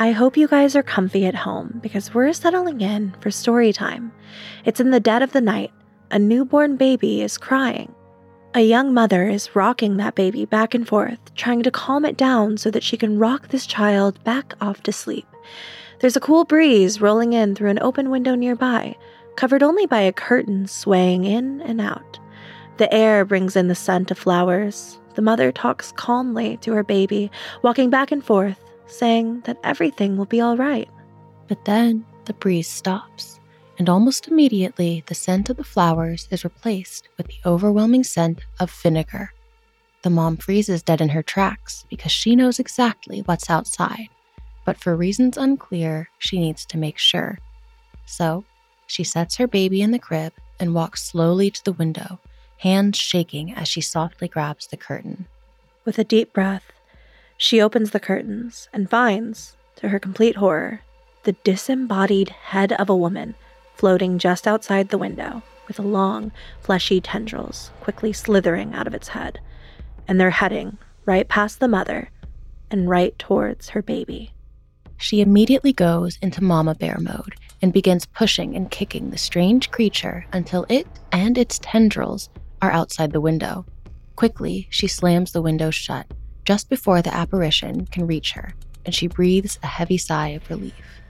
I hope you guys are comfy at home because we're settling in for story time. It's in the dead of the night. A newborn baby is crying. A young mother is rocking that baby back and forth, trying to calm it down so that she can rock this child back off to sleep. There's a cool breeze rolling in through an open window nearby, covered only by a curtain swaying in and out. The air brings in the scent of flowers. The mother talks calmly to her baby, walking back and forth, saying that everything will be all right. But then the breeze stops, and almost immediately the scent of the flowers is replaced with the overwhelming scent of vinegar. The mom freezes dead in her tracks because she knows exactly what's outside, but for reasons unclear, she needs to make sure. So, she sets her baby in the crib and walks slowly to the window, hands shaking as she softly grabs the curtain. With a deep breath, she opens the curtains and finds, to her complete horror, the disembodied head of a woman floating just outside the window with long, fleshy tendrils quickly slithering out of its head. And they're heading right past the mother and right towards her baby. She immediately goes into mama bear mode and begins pushing and kicking the strange creature until it and its tendrils are outside the window. Quickly, she slams the window shut just before the apparition can reach her, and she breathes a heavy sigh of relief.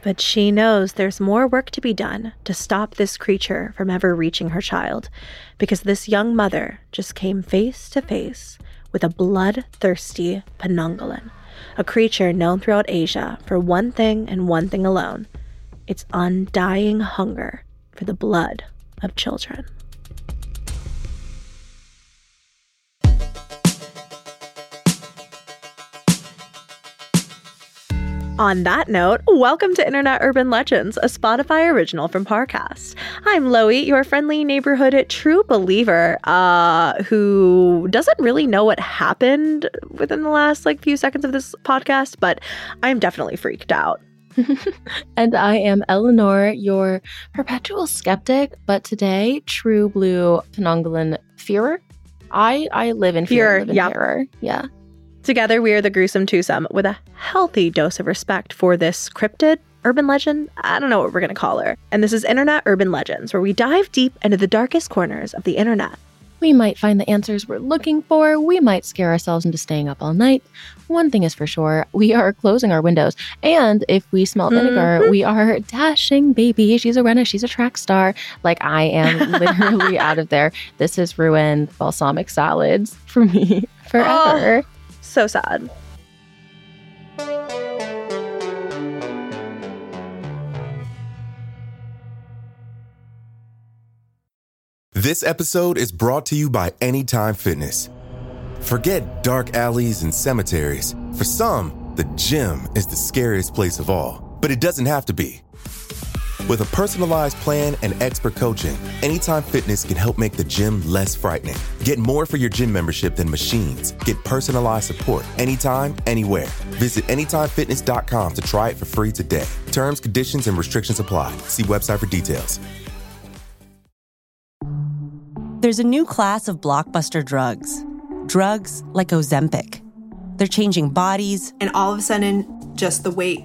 But she knows there's more work to be done to stop this creature from ever reaching her child, because this young mother just came face to face with a bloodthirsty Penanggalan, a creature known throughout Asia for one thing and one thing alone its undying hunger for the blood of children. On that note, welcome to Internet Urban Legends, a Spotify original from Parcast. I'm Loey, your friendly neighborhood true believer, uh, who doesn't really know what happened within the last like few seconds of this podcast, but I'm definitely freaked out. and I am Eleanor, your perpetual skeptic, but today, true blue Penanggalan fearer. I I live in fear, fear live in yep. terror. Yeah. Together, we are the Gruesome Twosome with a healthy dose of respect for this cryptid, urban legend. I don't know what we're going to call her. And this is Internet Urban Legends, where we dive deep into the darkest corners of the internet. We might find the answers we're looking for. We might scare ourselves into staying up all night. One thing is for sure, we are closing our windows. And if we smell vinegar, mm-hmm. we are dashing, baby. She's a runner. She's a track star. Like I am literally out of there. This has ruined balsamic salads for me forever. Oh. So sad. This episode is brought to you by Anytime Fitness. Forget dark alleys and cemeteries. For some, the gym is the scariest place of all, but it doesn't have to be. With a personalized plan and expert coaching, Anytime Fitness can help make the gym less frightening. Get more for your gym membership than machines. Get personalized support anytime, anywhere. Visit AnytimeFitness.com to try it for free today. Terms, conditions, and restrictions apply. See website for details. There's a new class of blockbuster drugs. Drugs like Ozempic. They're changing bodies. And all of a sudden, just the weight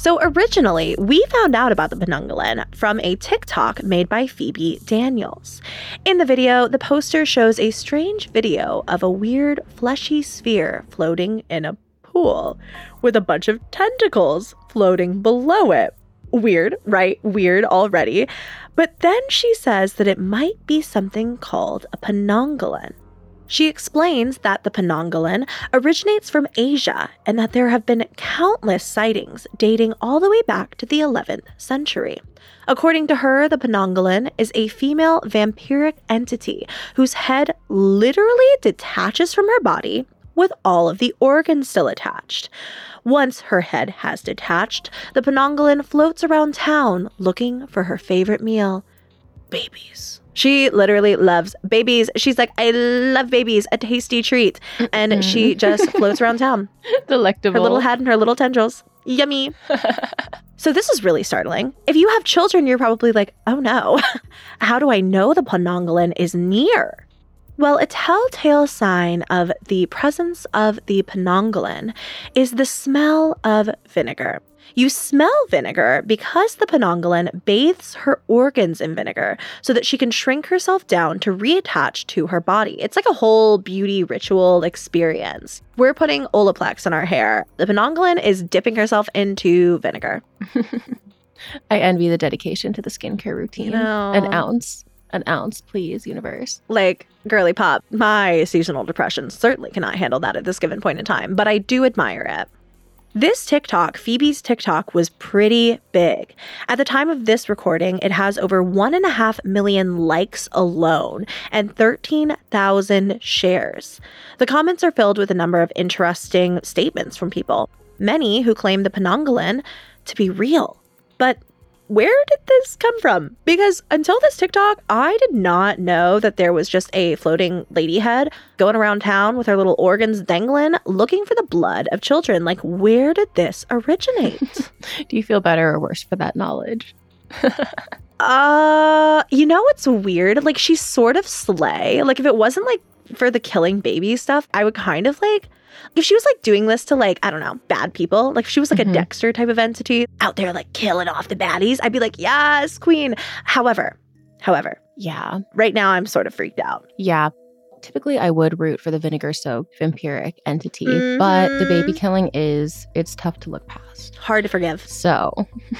So originally, we found out about the Penanggalan from a TikTok made by Phoebe Daniels. In the video, the poster shows a strange video of a weird fleshy sphere floating in a pool with a bunch of tentacles floating below it. Weird, right? Weird already. But then she says that it might be something called a Penanggalan. She explains that the Penanggalan originates from Asia and that there have been countless sightings dating all the way back to the 11th century. According to her, the Penanggalan is a female vampiric entity whose head literally detaches from her body with all of the organs still attached. Once her head has detached, the Penanggalan floats around town looking for her favorite meal babies. She literally loves babies. She's like, I love babies, a tasty treat. And she just floats around town. Delectable. Her little head and her little tendrils. Yummy. so this is really startling. If you have children, you're probably like, oh no, how do I know the Penanggalan is near? Well, a telltale sign of the presence of the Penanggalan is the smell of vinegar. You smell vinegar because the Penanggalan bathes her organs in vinegar so that she can shrink herself down to reattach to her body. It's like a whole beauty ritual experience. We're putting Olaplex in our hair. The Penanggalan is dipping herself into vinegar. I envy the dedication to the skincare routine. No. An ounce. An ounce, please, universe. Like, girly pop, my seasonal depression certainly cannot handle that at this given point in time, but I do admire it. This TikTok, Phoebe's TikTok, was pretty big. At the time of this recording, it has over one and a half million likes alone and 13,000 shares. The comments are filled with a number of interesting statements from people, many who claim the Penanggalan to be real. But where did this come from? Because until this TikTok, I did not know that there was just a floating lady head going around town with her little organs dangling, looking for the blood of children. Like, where did this originate? Do you feel better or worse for that knowledge? uh, you know what's weird? Like, she's sort of slay. Like, if it wasn't like for the killing baby stuff, I would kind of like if she was like doing this to like, I don't know, bad people, like if she was like Mhm. a Dexter type of entity out there like killing off the baddies, I'd be like, yes, queen. However, however, Yeah. right now I'm sort of freaked out. Yeah. Typically, I would root for the vinegar soaked vampiric entity, but the baby Mhm. killing is, it's tough to look past. Hard to forgive. So,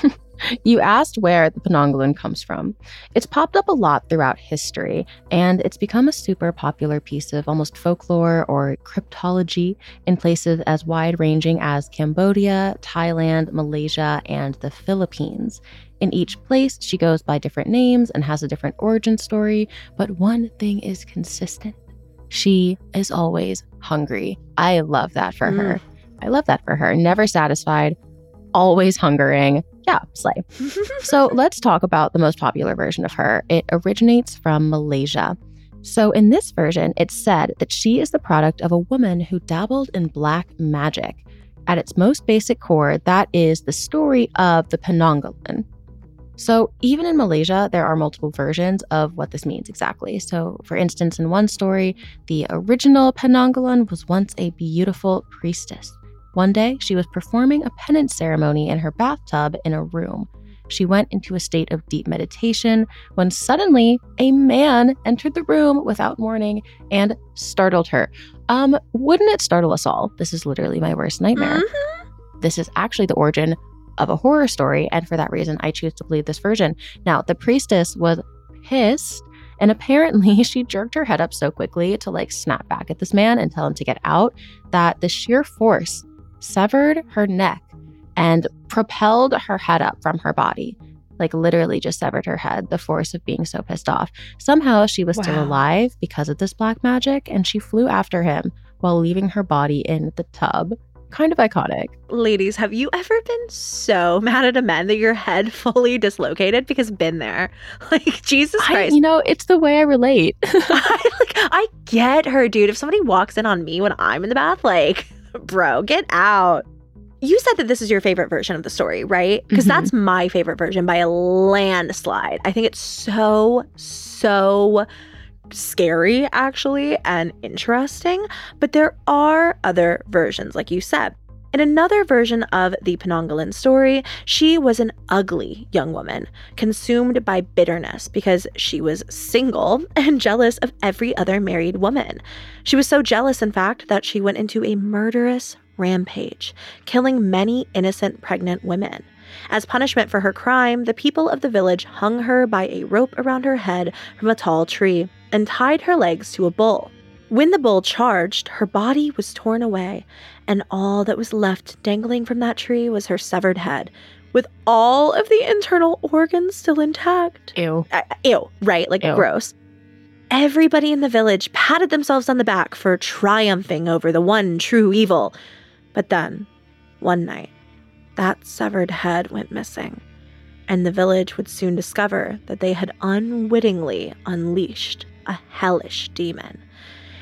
you asked where the Penanggalan comes from. It's popped up a lot throughout history, and it's become a super popular piece of almost folklore or cryptology in places as wide ranging as Cambodia, Thailand, Malaysia, and the Philippines. In each place, she goes by different names and has a different origin story, but one thing is consistent. She is always hungry. I love that for her. Mm. I love that for her. Never satisfied, always hungering. Yeah, slay. So let's talk about the most popular version of her. It originates from Malaysia. So in this version, it's said that she is the product of a woman who dabbled in black magic. At its most basic core, that is the story of the Penanggalan. So, even in Malaysia, there are multiple versions of what this means exactly. So, for instance, in one story, the original Penanggalan was once a beautiful priestess. One day, she was performing a penance ceremony in her bathtub in a room. She went into a state of deep meditation when suddenly a man entered the room without warning and startled her. Um, wouldn't it startle us all? This is literally my worst nightmare. This is actually the origin of a horror story, and for that reason, I choose to believe this version. Now, the priestess was pissed, and apparently she jerked her head up so quickly to like snap back at this man and tell him to get out that the sheer force severed her neck and propelled her head up from her body. Like literally just severed her head, the force of being so pissed off. Somehow she was still alive because of this black magic, and she flew after him while leaving her body in the tub. Kind of iconic. Ladies, have you ever been so mad at a man that your head fully dislocated? Because been there. Like, Jesus I, Christ. you know, it's the way I relate. I, like, I get her, dude. If somebody walks in on me when I'm in the bath, like, bro, get out. You said that this is your favorite version of the story, right? Because Mhm. that's my favorite version by a landslide. I think it's so, so scary, actually, and interesting. But there are other versions, like you said. In another version of the Penanggalan story, she was an ugly young woman, consumed by bitterness because she was single and jealous of every other married woman. She was so jealous, in fact, that she went into a murderous rampage, killing many innocent pregnant women. As punishment for her crime, the people of the village hung her by a rope around her head from a tall tree and tied her legs to a bull. When the bull charged, her body was torn away, and all that was left dangling from that tree was her severed head, with all of the internal organs still intact. Ew. Uh, ew, right? Like Ew. gross. Everybody in the village patted themselves on the back for triumphing over the one true evil. But then, one night, that severed head went missing. and the village would soon discover that they had unwittingly unleashed a hellish demon.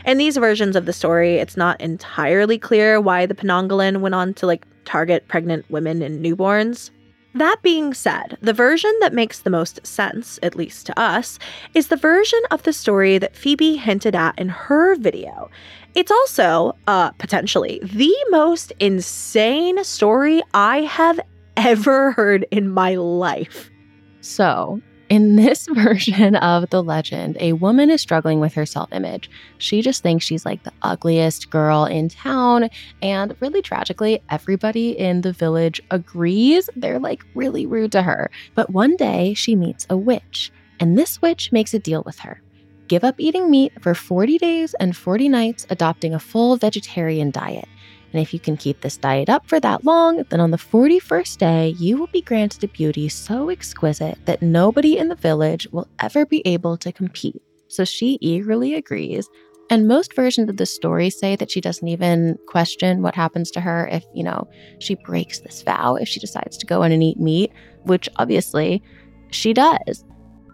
In these versions of the story, it's not entirely clear why the Penanggalan went on to like target pregnant women and newborns. That being said, the version that makes the most sense, at least to us, is the version of the story that Phoebe hinted at in her video. It's also, uh, potentially, the most insane story I have ever heard in my life. So, in this version of the legend, a woman is struggling with her self image. She just thinks she's like the ugliest girl in town. And really tragically, everybody in the village agrees. They're like really rude to her. But one day she meets a witch, and this witch makes a deal with her give up eating meat for 40 days and 40 nights, adopting a full vegetarian diet. And if you can keep this diet up for that long, then on the 41st day, you will be granted a beauty so exquisite that nobody in the village will ever be able to compete. So she eagerly agrees. And most versions of the story say that she doesn't even question what happens to her if, you know, she breaks this vow, if she decides to go in and eat meat, which obviously she does.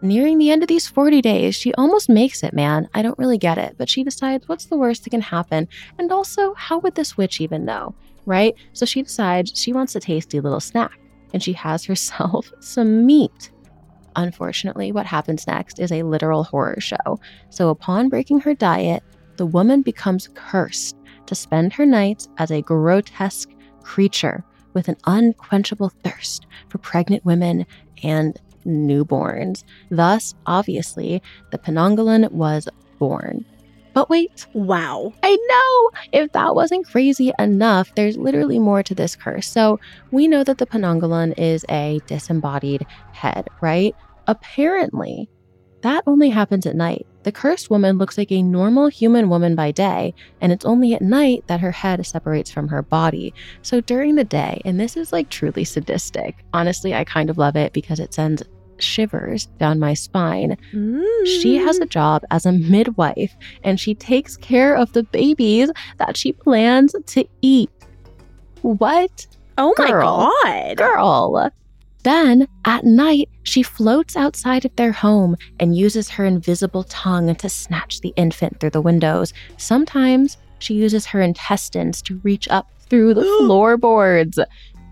Nearing the end of these 40 days, she almost makes it, man. I don't really get it, but she decides what's the worst that can happen? And also, how would this witch even know, right? So she decides she wants a tasty little snack, and she has herself some meat. Unfortunately, what happens next is a literal horror show. So, upon breaking her diet, the woman becomes cursed to spend her nights as a grotesque creature with an unquenchable thirst for pregnant women and newborns. Thus, obviously, the Penanggalan was born. But wait. Wow. I know! If that wasn't crazy enough, there's literally more to this curse. So, we know that the Penanggalan is a disembodied head, right? Apparently, that only happens at night. The cursed woman looks like a normal human woman by day, and it's only at night that her head separates from her body. So during the day, and this is like truly sadistic, honestly, I kind of love it because it sends shivers down my spine. Mm. She has a job as a midwife and she takes care of the babies that she plans to eat. What? Oh Girl. my God. Girl. Then, at night, she floats outside of their home and uses her invisible tongue to snatch the infant through the windows. Sometimes she uses her intestines to reach up through the floorboards.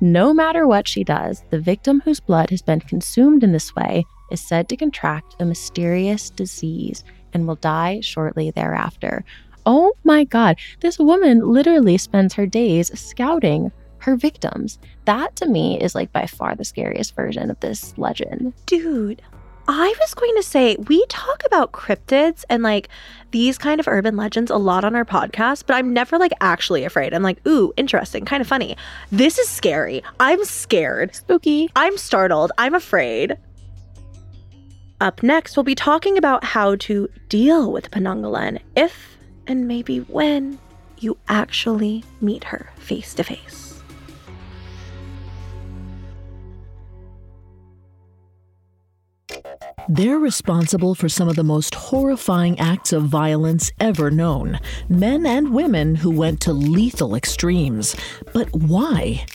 No matter what she does, the victim whose blood has been consumed in this way is said to contract a mysterious disease and will die shortly thereafter. Oh my God, this woman literally spends her days scouting her victims. That to me is like by far the scariest version of this legend. Dude, I was going to say, we talk about cryptids and like these kind of urban legends a lot on our podcast, but I'm never like actually afraid. I'm like, ooh, interesting, kind of funny. This is scary. I'm scared. Spooky. I'm startled. I'm afraid. Up next, we'll be talking about how to deal with Penanggalan if and maybe when you actually meet her face to face. They're responsible for some of the most horrifying acts of violence ever known. Men and women who went to lethal extremes. But why?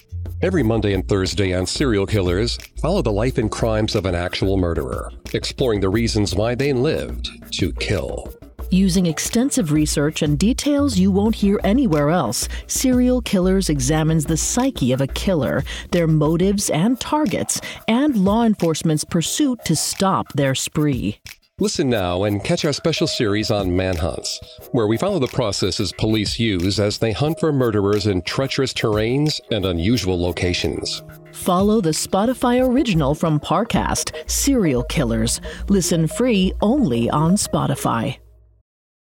Every Monday and Thursday on Serial Killers, follow the life and crimes of an actual murderer, exploring the reasons why they lived to kill. Using extensive research and details you won't hear anywhere else, Serial Killers examines the psyche of a killer, their motives and targets, and law enforcement's pursuit to stop their spree. Listen now and catch our special series on manhunts, where we follow the processes police use as they hunt for murderers in treacherous terrains and unusual locations. Follow the Spotify original from Parcast, Serial Killers. Listen free only on Spotify.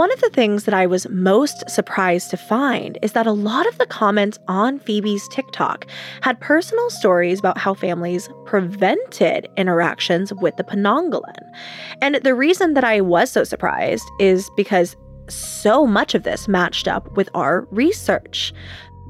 One of the things that I was most surprised to find is that a lot of the comments on Phoebe's TikTok had personal stories about how families prevented interactions with the Penanggalan. And the reason that I was so surprised is because so much of this matched up with our research.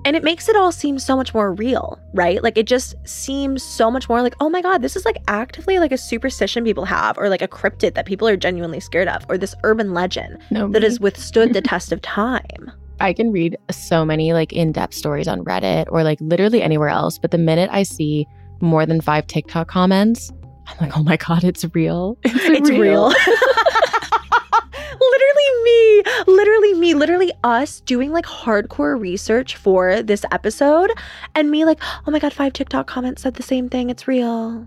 And it makes it all seem so much more real, right? Like it just seems so much more like, oh my God, this is like actively like a superstition people have, or like a cryptid that people are genuinely scared of, or this urban legend No, that me. has withstood the test of time. I can read so many like in-depth stories on Reddit or like literally anywhere else, but the minute I see more than five TikTok comments, I'm like, oh my god, it's real. It's, It's real. literally me, literally me, literally us doing like hardcore research for this episode, and me like, oh my god, five TikTok comments said the same thing. It's real.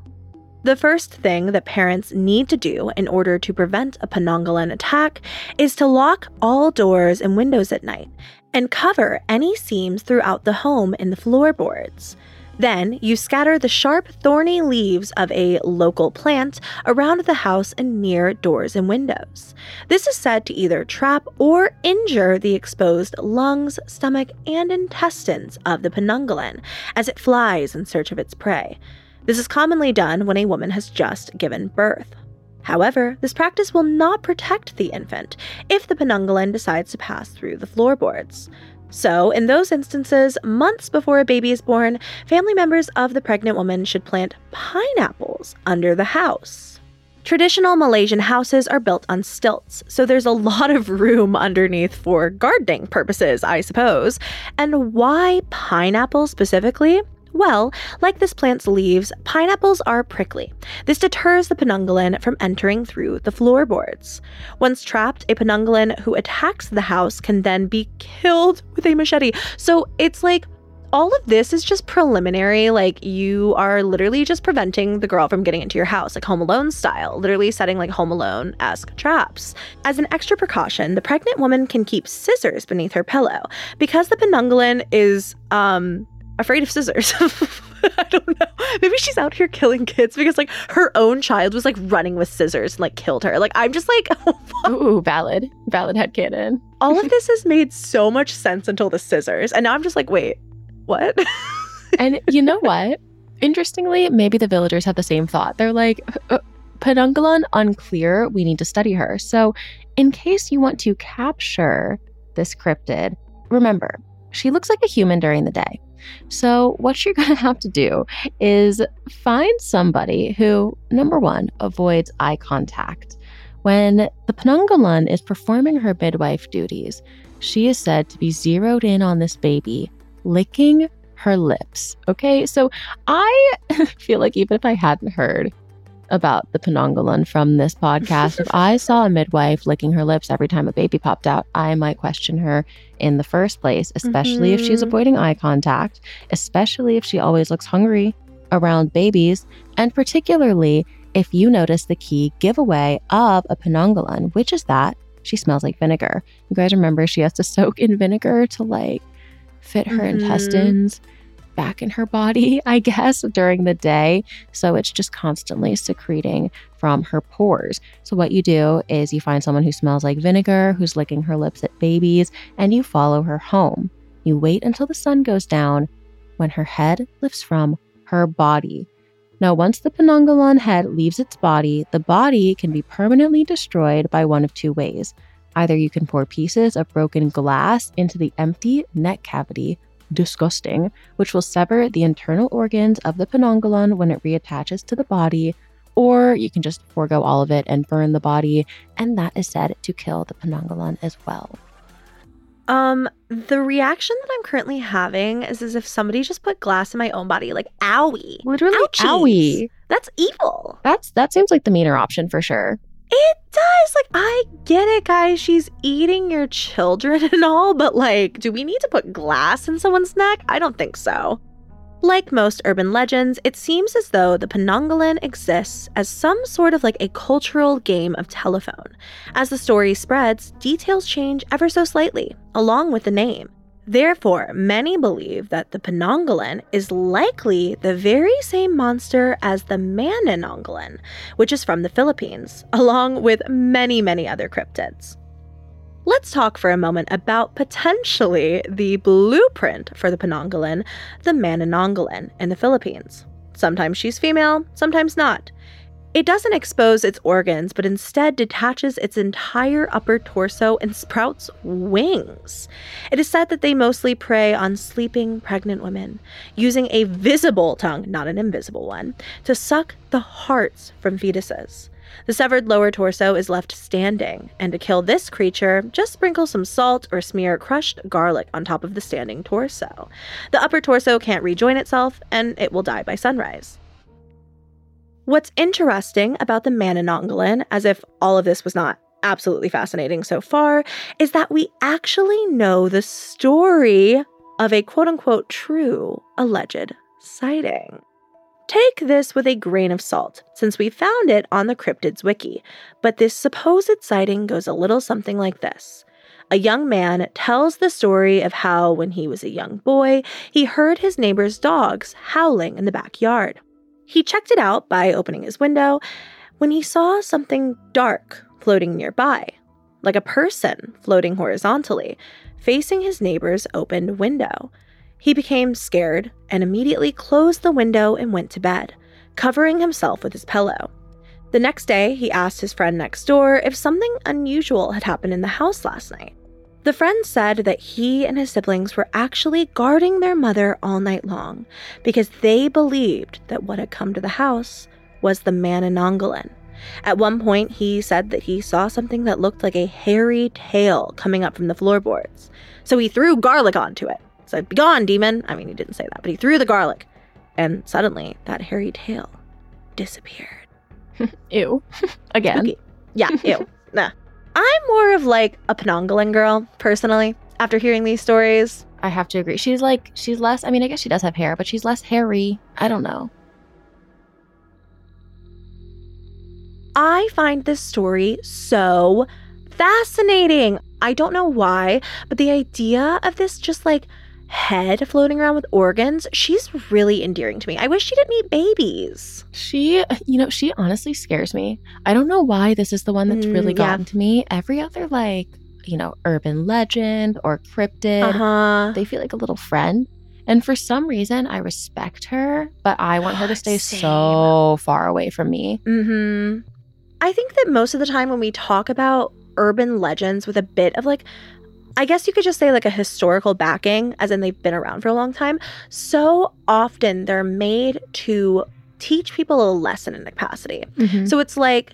The first thing that parents need to do in order to prevent a Penanggalan attack is to lock all doors and windows at night and cover any seams throughout the home in the floorboards. Then you scatter the sharp, thorny leaves of a local plant around the house and near doors and windows. This is said to either trap or injure the exposed lungs, stomach, and intestines of the Penanggalan as it flies in search of its prey. This is commonly done when a woman has just given birth. However, this practice will not protect the infant if the Penanggalan decides to pass through the floorboards. So, in those instances, months before a baby is born, family members of the pregnant woman should plant pineapples under the house. Traditional Malaysian houses are built on stilts, so there's a lot of room underneath for gardening purposes, I suppose. And why pineapples specifically? Well, like this plant's leaves, pineapples are prickly. This deters the Penanggalan from entering through the floorboards. Once trapped, a Penanggalan who attacks the house can then be killed with a machete. So it's like all of this is just preliminary. Like, you are literally just preventing the girl from getting into your house, like Home Alone style, literally setting like Home Alone esque traps. As an extra precaution, the pregnant woman can keep scissors beneath her pillow because the Penanggalan is, um, afraid of scissors. I don't know. Maybe she's out here killing kids because like her own child was like running with scissors and like killed her. Like I'm just like Ooh, valid. Valid headcanon. all of this has made so much sense until the scissors. And now I'm just like, wait, what? And you know what? Interestingly, maybe the villagers had the same thought. They're like, uh, Penanggalan unclear, we need to study her. So, in case you want to capture this cryptid, remember, she looks like a human during the day. So, what you're going to have to do is find somebody who, number one, avoids eye contact. When the Penanggalan is performing her midwife duties, she is said to be zeroed in on this baby, licking her lips. Okay, so I feel like even if I hadn't heard about the Penanggalan from this podcast, if I saw a midwife licking her lips every time a baby popped out, I might question her in the first place, especially if she's Mhm. avoiding eye contact, especially if she always looks hungry around babies, and particularly if you notice the key giveaway of a Penanggalan, which is that she smells like vinegar. You guys remember she has to soak in vinegar to like fit her Mhm. intestines back in her body, I guess, during the day. So it's just constantly secreting from her pores. So what you do is you find someone who smells like vinegar, who's licking her lips at babies, and you follow her home. You wait until the sun goes down when her head lifts from her body. Now, once the Penanggalan head leaves its body, the body can be permanently destroyed by one of two ways. Either you can pour pieces of broken glass into the empty neck cavity, disgusting, which will sever the internal organs of the Penanggalan when it reattaches to the body, or you can just forego all of it and burn the body, and that is said to kill the Penanggalan as well. Um, the reaction that I'm currently having is as if somebody just put glass in my own body. Like, owie. Literally, Ouchies. owie. That's evil. That's that seems like the meaner option for sure. It does. Like, I get it, guys. She's eating your children and all, but like, do we need to put glass in someone's neck? I don't think so. Like most urban legends, it seems as though the Penanggalan exists as some sort of like a cultural game of telephone. As the story spreads, details change ever so slightly, along with the name. Therefore, many believe that the Penanggalan is likely the very same monster as the Manananggalan, which is from the Philippines, along with many, many other cryptids. Let's talk for a moment about potentially the blueprint for the Penanggalan, the Manananggalan in the Philippines. Sometimes she's female, sometimes not. It doesn't expose its organs, but instead detaches its entire upper torso and sprouts wings. It is said that they mostly prey on sleeping pregnant women, using a visible tongue, not an invisible one, to suck the hearts from fetuses. The severed lower torso is left standing, and to kill this creature, just sprinkle some salt or smear crushed garlic on top of the standing torso. The upper torso can't rejoin itself, and it will die by sunrise. What's interesting about the Manananggalan, as if all of this was not absolutely fascinating so far, is that we actually know the story of a quote unquote true alleged sighting. Take this with a grain of salt, since we found it on the Cryptids Wiki, but this supposed sighting goes a little something like this. A young man tells the story of how, when he was a young boy, he heard his neighbor's dogs howling in the backyard. He checked it out by opening his window when he saw something dark floating nearby, like a person floating horizontally, facing his neighbor's opened window. He became scared and immediately closed the window and went to bed, covering himself with his pillow. The next day, he asked his friend next door if something unusual had happened in the house last night. The friend said that he and his siblings were actually guarding their mother all night long because they believed that what had come to the house was the Manananggalan. At one point, he said that he saw something that looked like a hairy tail coming up from the floorboards. So he threw garlic onto it. So Be gone, demon. I mean, he didn't say that, but he threw the garlic. And suddenly, that hairy tail disappeared. ew. Again. Spooky. Yeah, ew. nah. I'm more of like a Penanggalan girl, personally, after hearing these stories. I have to agree. She's like, she's less, I mean, I guess she does have hair, but she's less hairy. I don't know. I find this story so fascinating. I don't know why, but the idea of this just like head floating around with organs, she's really endearing to me. I wish she didn't eat babies. She, you know, she honestly scares me. I don't know why this is the one that's really Mm, yeah. gotten to me. Every other, like, you know, urban legend or cryptid, Uh-huh. they feel like a little friend. And for some reason, I respect her, but I want her to stay Same. so far away from me. Mm-hmm. I think that most of the time when we talk about urban legends with a bit of like, I guess you could just say like a historical backing, as in they've been around for a long time, so often they're made to teach people a lesson in capacity. Mhm. So it's like,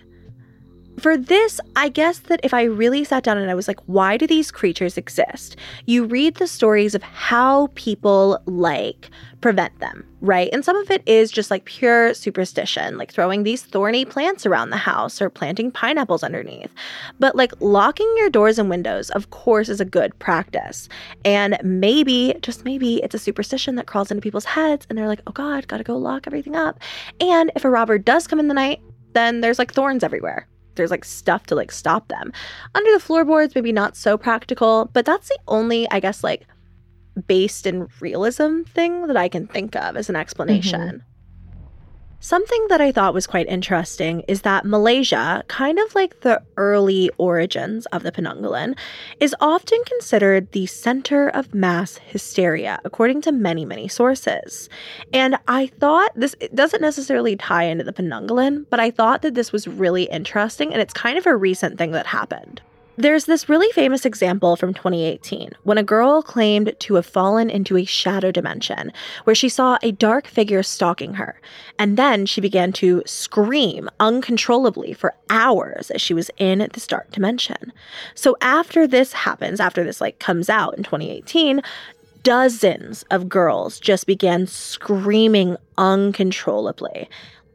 for this, I guess that if I really sat down and I was like, why do these creatures exist? You read the stories of how people like prevent them, right? And some of it is just like pure superstition, like throwing these thorny plants around the house or planting pineapples underneath. But like locking your doors and windows, of course, is a good practice. And maybe, just maybe, it's a superstition that crawls into people's heads and they're like, oh God, gotta go lock everything up. And if a robber does come in the night, then there's like thorns everywhere. There's like stuff to like stop them. Under the floorboards, maybe not so practical, but that's the only, I guess, like based in realism thing that I can think of as an mm-hmm. explanation. Something that I thought was quite interesting is that Malaysia, kind of like the early origins of the Penanggalan, is often considered the center of mass hysteria, according to many, many sources. And I thought this doesn't necessarily tie into the Penanggalan, but I thought that this was really interesting and it's kind of a recent thing that happened. There's this really famous example from 2018 when a girl claimed to have fallen into a shadow dimension where she saw a dark figure stalking her. And then she began to scream uncontrollably for hours as she was in this dark dimension. So after this happens, after this like comes out in 2018, dozens of girls just began screaming uncontrollably.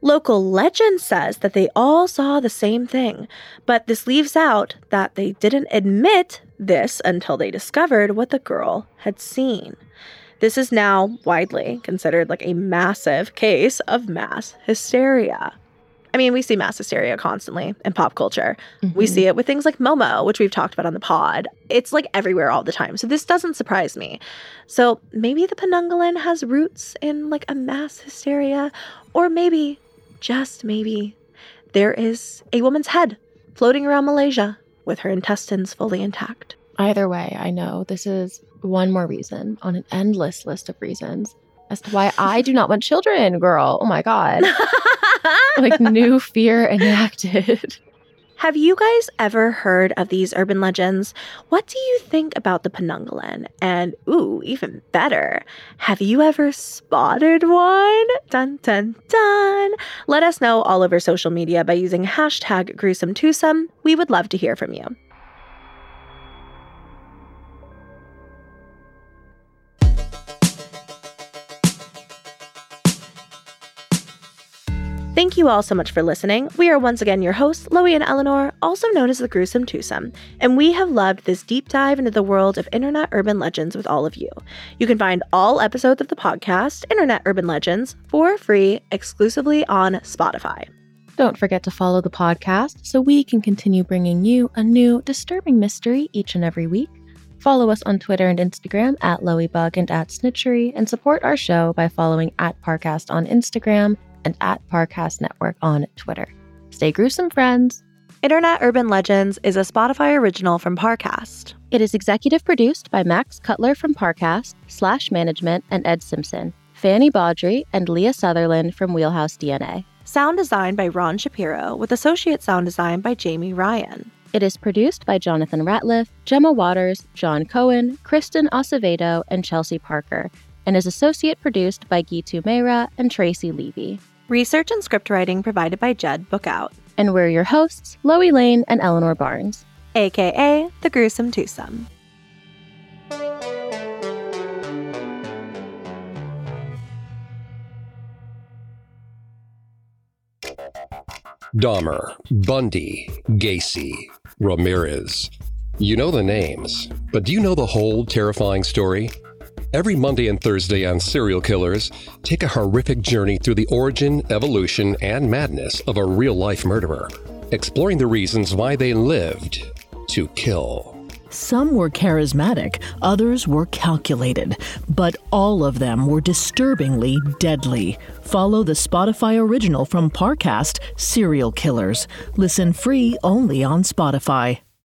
Local legend says that they all saw the same thing, but this leaves out that they didn't admit this until they discovered what the girl had seen. This is now widely considered like a massive case of mass hysteria. I mean, we see mass hysteria constantly in pop culture. We Mhm. see it with things like Momo, which we've talked about on the pod. It's like everywhere all the time. So this doesn't surprise me. So maybe the Penanggalan has roots in like a mass hysteria, or maybe, just maybe, there is a woman's head floating around Malaysia with her intestines fully intact. Either way, I know this is one more reason on an endless list of reasons as to why I do not want children, girl. Oh my God. like new fear enacted. Have you guys ever heard of these urban legends? What do you think about the Penanggalan? And ooh, even better, have you ever spotted one? Dun dun dun. Let us know all over social media by using hashtag gruesome twosome. We would love to hear from you. Thank you all so much for listening. We are once again your hosts, Loey and Eleanor, also known as the Gruesome Twosome, and we have loved this deep dive into the world of internet urban legends with all of you. You can find all episodes of the podcast, Internet Urban Legends, for free exclusively on Spotify. Don't forget to follow the podcast so we can continue bringing you a new disturbing mystery each and every week. Follow us on Twitter and Instagram at Loiebug and at Snitchery, and support our show by following at Parcast on Instagram and at Parcast Network on Twitter. Stay gruesome, friends. Internet Urban Legends is a Spotify original from Parcast. It is executive produced by Max Cutler from Parcast, Slash Management, and Ed Simpson, Fanny Baudry, and Leah Sutherland from Wheelhouse DNA. Sound design by Ron Shapiro, with associate sound design by Jamie Ryan. It is produced by Jonathan Ratliff, Gemma Waters, John Cohen, Kristen Acevedo, and Chelsea Parker, and is associate produced by Gitu Meira and Tracy Levy. Research and script writing provided by Jed Bookout. And we're your hosts, Loey Lane and Eleanor Barnes, aka The Gruesome Twosome. Dahmer, Bundy, Gacy, Ramirez. You know the names, but do you know the whole terrifying story? Every Monday and Thursday on Serial Killers, take a horrific journey through the origin, evolution, and madness of a real life murderer, exploring the reasons why they lived to kill. Some were charismatic, others were calculated, but all of them were disturbingly deadly. Follow the Spotify original from Parcast, Serial Killers. Listen free only on Spotify.